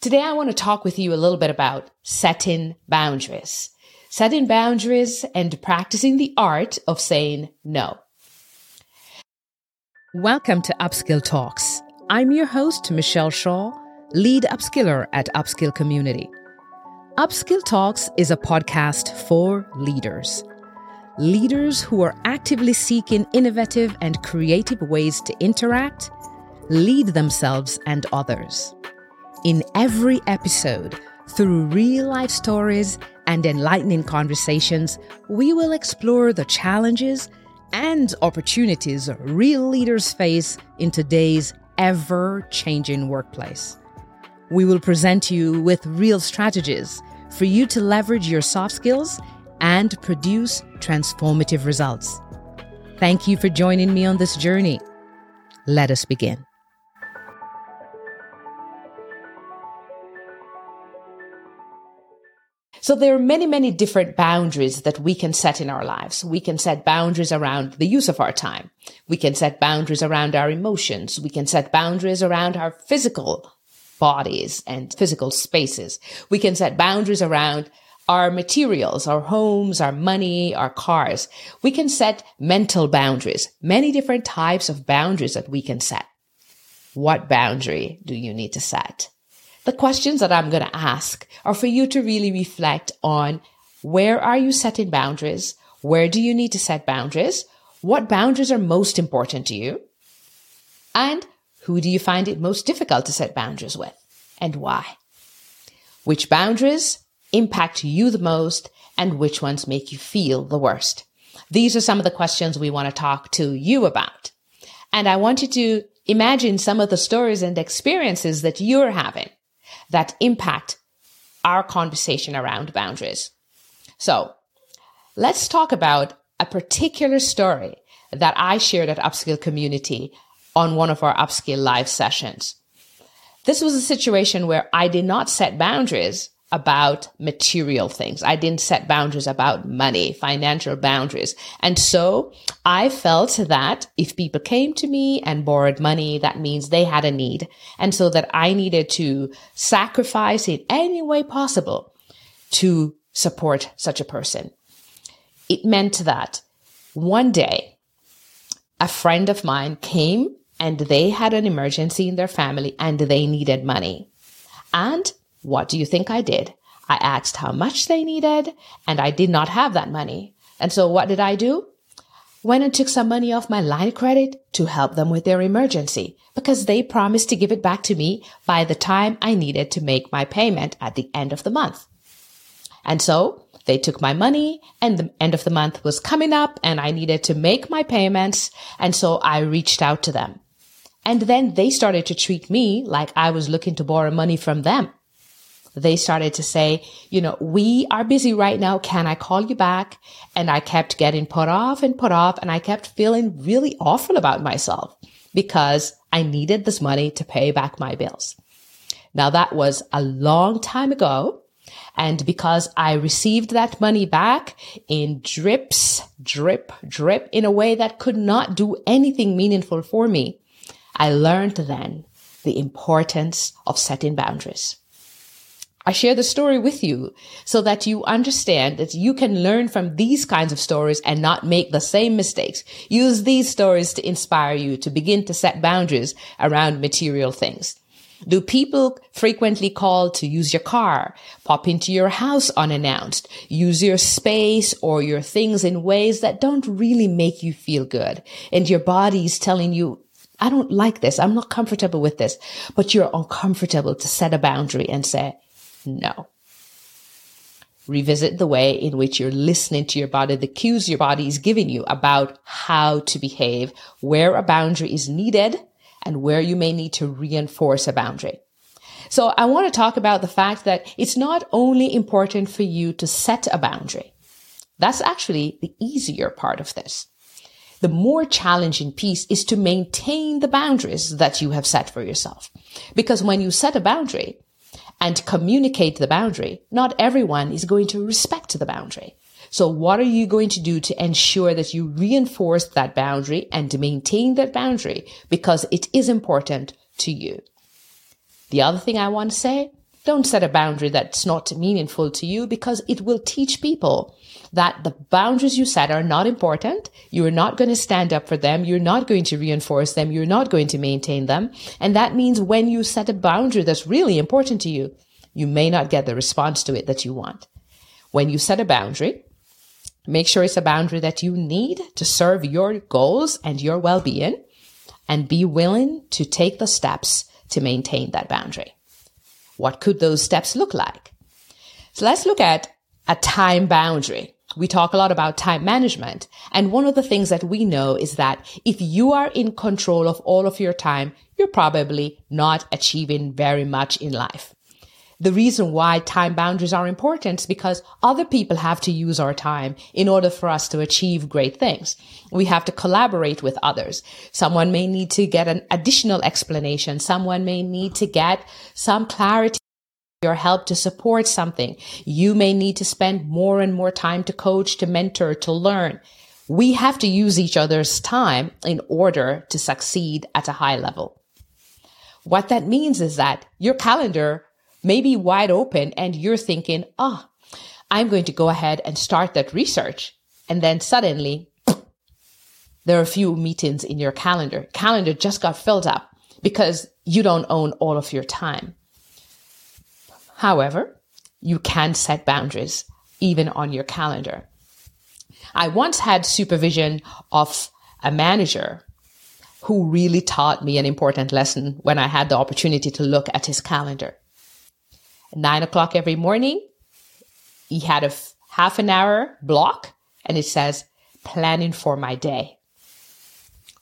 Today, I want to talk with you a little bit about setting boundaries, setting boundaries and practicing the art of saying no. Welcome to Upskill Talks. I'm your host, Michelle Shaw, lead upskiller at Upskill Community. Upskill Talks is a podcast for leaders. Leaders who are actively seeking innovative and creative ways to interact, lead themselves and others. In every episode, through real life stories and enlightening conversations, we will explore the challenges and opportunities real leaders face in today's ever changing workplace. We will present you with real strategies for you to leverage your soft skills and produce transformative results. Thank you for joining me on this journey. Let us begin. So there are many, many different boundaries that we can set in our lives. We can set boundaries around the use of our time. We can set boundaries around our emotions. We can set boundaries around our physical bodies and physical spaces. We can set boundaries around our materials, our homes, our money, our cars. We can set mental boundaries, many different types of boundaries that we can set. What boundary do you need to set? The questions that I'm going to ask are for you to really reflect on where are you setting boundaries? Where do you need to set boundaries? What boundaries are most important to you? And who do you find it most difficult to set boundaries with and why? Which boundaries impact you the most and which ones make you feel the worst? These are some of the questions we want to talk to you about. And I want you to imagine some of the stories and experiences that you're having that impact our conversation around boundaries. So let's talk about a particular story that I shared at Upskill Community on one of our Upskill live sessions. This was a situation where I did not set boundaries about material things. I didn't set boundaries about money, financial boundaries. And so I felt that if people came to me and borrowed money, that means they had a need. And so that I needed to sacrifice in any way possible to support such a person. It meant that one day a friend of mine came and they had an emergency in their family and they needed money. And what do you think I did? I asked how much they needed and I did not have that money. And so what did I do? Went and took some money off my line of credit to help them with their emergency because they promised to give it back to me by the time I needed to make my payment at the end of the month. And so they took my money and the end of the month was coming up and I needed to make my payments. And so I reached out to them. And then they started to treat me like I was looking to borrow money from them they started to say, you know, we are busy right now. Can I call you back? And I kept getting put off and put off. And I kept feeling really awful about myself because I needed this money to pay back my bills. Now that was a long time ago. And because I received that money back in drips, drip, drip in a way that could not do anything meaningful for me, I learned then the importance of setting boundaries. I share the story with you so that you understand that you can learn from these kinds of stories and not make the same mistakes. Use these stories to inspire you to begin to set boundaries around material things. Do people frequently call to use your car, pop into your house unannounced, use your space or your things in ways that don't really make you feel good? And your body is telling you, I don't like this. I'm not comfortable with this, but you're uncomfortable to set a boundary and say, no. Revisit the way in which you're listening to your body, the cues your body is giving you about how to behave, where a boundary is needed, and where you may need to reinforce a boundary. So I want to talk about the fact that it's not only important for you to set a boundary. That's actually the easier part of this. The more challenging piece is to maintain the boundaries that you have set for yourself. Because when you set a boundary, and communicate the boundary, not everyone is going to respect the boundary. So what are you going to do to ensure that you reinforce that boundary and maintain that boundary because it is important to you? The other thing I want to say Don't set a boundary that's not meaningful to you because it will teach people that the boundaries you set are not important. You're not going to stand up for them. You're not going to reinforce them. You're not going to maintain them. And that means when you set a boundary that's really important to you, you may not get the response to it that you want. When you set a boundary, make sure it's a boundary that you need to serve your goals and your well-being and be willing to take the steps to maintain that boundary. What could those steps look like? So let's look at a time boundary. We talk a lot about time management. And one of the things that we know is that if you are in control of all of your time, you're probably not achieving very much in life. The reason why time boundaries are important is because other people have to use our time in order for us to achieve great things. We have to collaborate with others. Someone may need to get an additional explanation. Someone may need to get some clarity your help to support something. You may need to spend more and more time to coach, to mentor, to learn. We have to use each other's time in order to succeed at a high level. What that means is that your calendar may be wide open and you're thinking, oh, I'm going to go ahead and start that research. And then suddenly there are a few meetings in your calendar. Calendar just got filled up because you don't own all of your time. However, you can set boundaries even on your calendar. I once had supervision of a manager who really taught me an important lesson when I had the opportunity to look at his calendar. Nine o'clock every morning, he had a f- half an hour block and it says planning for my day.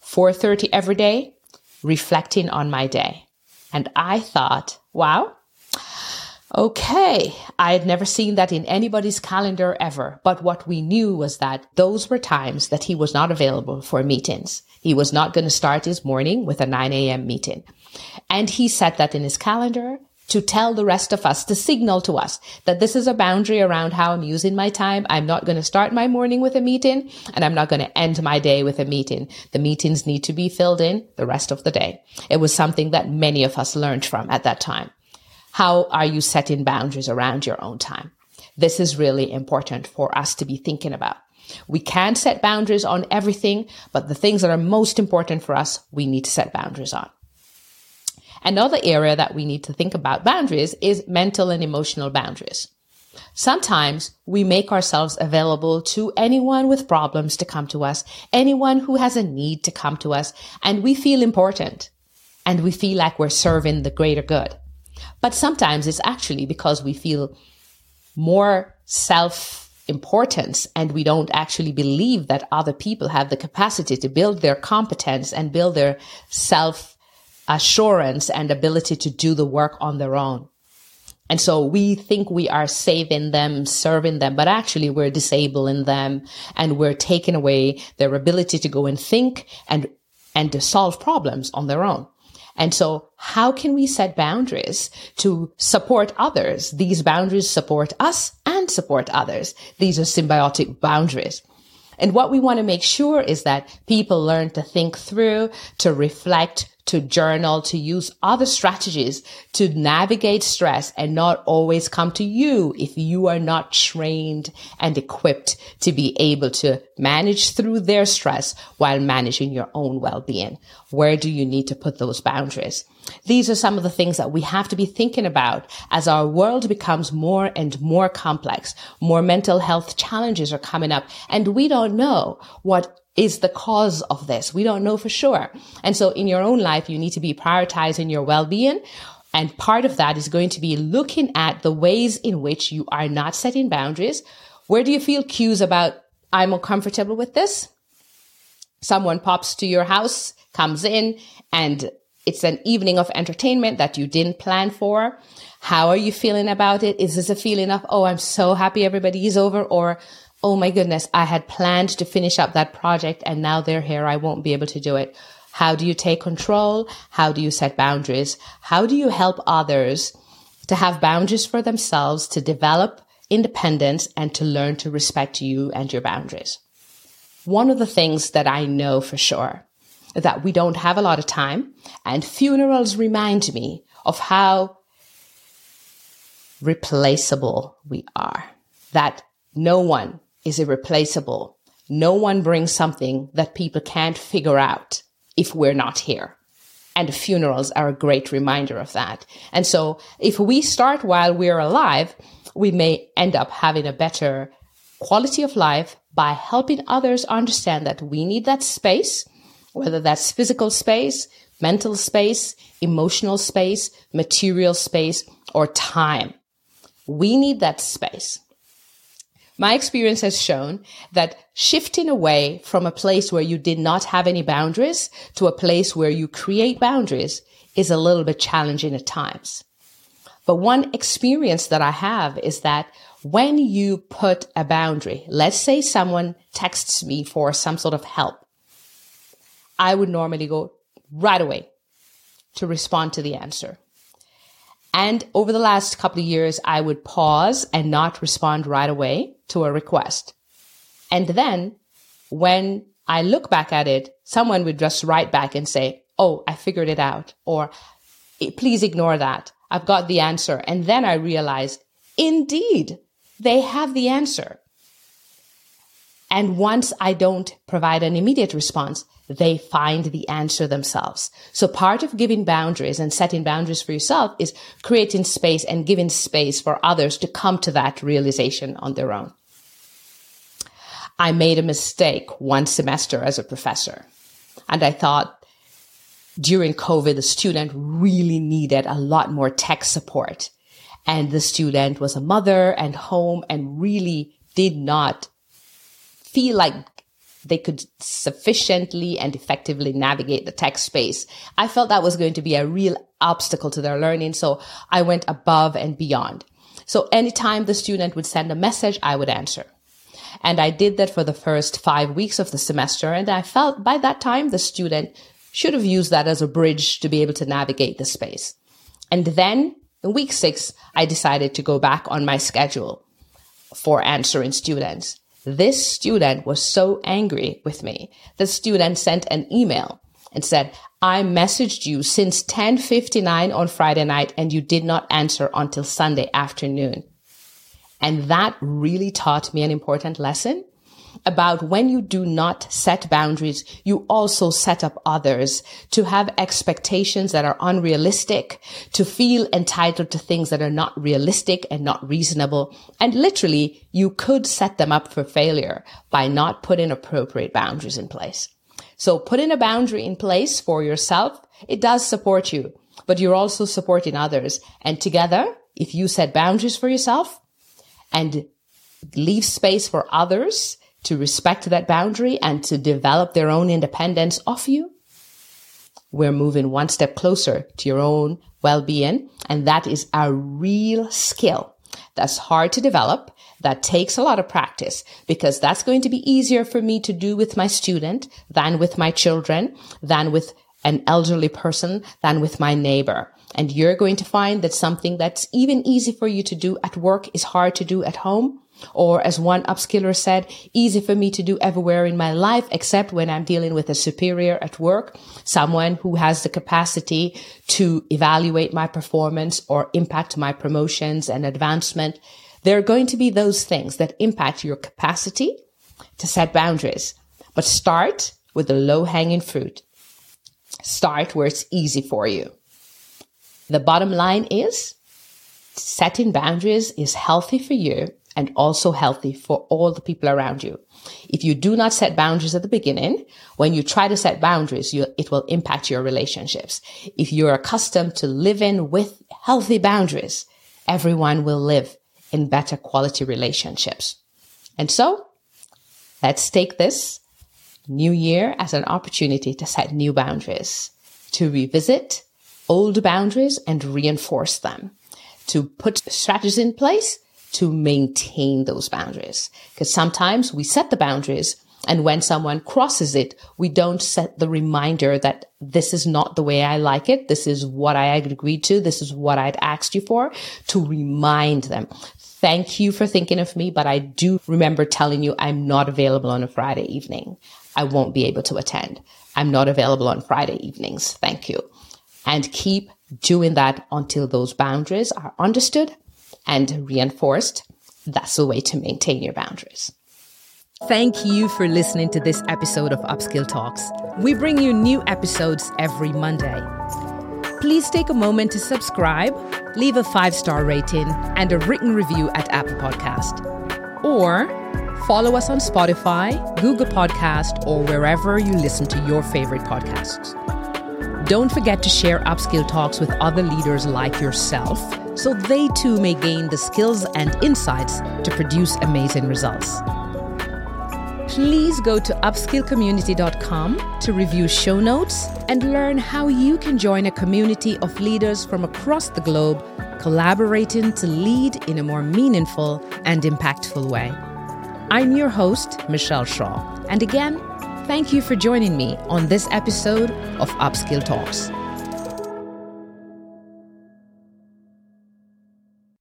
4.30 every day, reflecting on my day. And I thought, wow, Okay, I had never seen that in anybody's calendar ever, but what we knew was that those were times that he was not available for meetings. He was not going to start his morning with a 9 a.m. meeting. And he set that in his calendar to tell the rest of us, to signal to us that this is a boundary around how I'm using my time. I'm not going to start my morning with a meeting and I'm not going to end my day with a meeting. The meetings need to be filled in the rest of the day. It was something that many of us learned from at that time. How are you setting boundaries around your own time? This is really important for us to be thinking about. We can set boundaries on everything, but the things that are most important for us, we need to set boundaries on. Another area that we need to think about boundaries is mental and emotional boundaries. Sometimes we make ourselves available to anyone with problems to come to us, anyone who has a need to come to us, and we feel important and we feel like we're serving the greater good. But sometimes it's actually because we feel more self importance and we don't actually believe that other people have the capacity to build their competence and build their self assurance and ability to do the work on their own. And so we think we are saving them, serving them, but actually we're disabling them and we're taking away their ability to go and think and, and to solve problems on their own. And so how can we set boundaries to support others? These boundaries support us and support others. These are symbiotic boundaries. And what we want to make sure is that people learn to think through, to reflect, to journal, to use other strategies to navigate stress and not always come to you if you are not trained and equipped to be able to manage through their stress while managing your own well-being. Where do you need to put those boundaries? These are some of the things that we have to be thinking about as our world becomes more and more complex. More mental health challenges are coming up and we don't know what is the cause of this. We don't know for sure. And so in your own life, you need to be prioritizing your well-being. And part of that is going to be looking at the ways in which you are not setting boundaries. Where do you feel cues about, I'm uncomfortable with this? Someone pops to your house, comes in, and it's an evening of entertainment that you didn't plan for. How are you feeling about it? Is this a feeling of, oh, I'm so happy everybody is over? Or, oh my goodness, I had planned to finish up that project and now they're here. I won't be able to do it. How do you take control? How do you set boundaries? How do you help others to have boundaries for themselves, to develop independence and to learn to respect you and your boundaries? One of the things that I know for sure that we don't have a lot of time and funerals remind me of how replaceable we are. That no one is irreplaceable. No one brings something that people can't figure out if we're not here. And funerals are a great reminder of that. And so if we start while we're alive, we may end up having a better quality of life by helping others understand that we need that space, whether that's physical space, mental space, emotional space, material space, or time. We need that space. My experience has shown that shifting away from a place where you did not have any boundaries to a place where you create boundaries is a little bit challenging at times. But one experience that I have is that when you put a boundary, let's say someone texts me for some sort of help, I would normally go right away to respond to the answer. And over the last couple of years, I would pause and not respond right away to a request. And then when I look back at it, someone would just write back and say, Oh, I figured it out. Or eh, please ignore that. I've got the answer. And then I realized, indeed, they have the answer. And once I don't provide an immediate response, they find the answer themselves. So part of giving boundaries and setting boundaries for yourself is creating space and giving space for others to come to that realization on their own. I made a mistake one semester as a professor and I thought during COVID, the student really needed a lot more tech support. And the student was a mother and home and really did not feel like they could sufficiently and effectively navigate the tech space. I felt that was going to be a real obstacle to their learning. So I went above and beyond. So anytime the student would send a message, I would answer. And I did that for the first five weeks of the semester. And I felt by that time the student should have used that as a bridge to be able to navigate the space. And then in week six, I decided to go back on my schedule for answering students. This student was so angry with me. The student sent an email and said, I messaged you since 1059 on Friday night and you did not answer until Sunday afternoon. And that really taught me an important lesson about when you do not set boundaries, you also set up others to have expectations that are unrealistic, to feel entitled to things that are not realistic and not reasonable. And literally, you could set them up for failure by not putting appropriate boundaries in place. So putting a boundary in place for yourself, it does support you, but you're also supporting others. And together, if you set boundaries for yourself and leave space for others to respect that boundary and to develop their own independence of you, we're moving one step closer to your own well-being. And that is a real skill that's hard to develop. That takes a lot of practice because that's going to be easier for me to do with my student than with my children, than with an elderly person, than with my neighbor. And you're going to find that something that's even easy for you to do at work is hard to do at home. Or as one upskiller said, easy for me to do everywhere in my life except when I'm dealing with a superior at work, someone who has the capacity to evaluate my performance or impact my promotions and advancement. There are going to be those things that impact your capacity to set boundaries, but start with the low hanging fruit. Start where it's easy for you. The bottom line is setting boundaries is healthy for you and also healthy for all the people around you. If you do not set boundaries at the beginning, when you try to set boundaries, you, it will impact your relationships. If you're accustomed to living with healthy boundaries, everyone will live in better quality relationships. And so let's take this new year as an opportunity to set new boundaries, to revisit old boundaries and reinforce them, to put strategies in place to maintain those boundaries. Because sometimes we set the boundaries and when someone crosses it, we don't set the reminder that this is not the way I like it. This is what I agreed to. This is what I'd asked you for to remind them. Thank you for thinking of me, but I do remember telling you I'm not available on a Friday evening. I won't be able to attend. I'm not available on Friday evenings. Thank you. And keep doing that until those boundaries are understood and reinforced, that's the way to maintain your boundaries. Thank you for listening to this episode of Upskill Talks. We bring you new episodes every Monday. Please take a moment to subscribe, leave a five star rating, and a written review at Apple Podcast. Or follow us on Spotify, Google Podcast, or wherever you listen to your favorite podcasts. Don't forget to share Upskill Talks with other leaders like yourself so they too may gain the skills and insights to produce amazing results please go to upskillcommunity.com to review show notes and learn how you can join a community of leaders from across the globe collaborating to lead in a more meaningful and impactful way. I'm your host, Michelle Shaw, and again, thank you for joining me on this episode of Upskill Talks.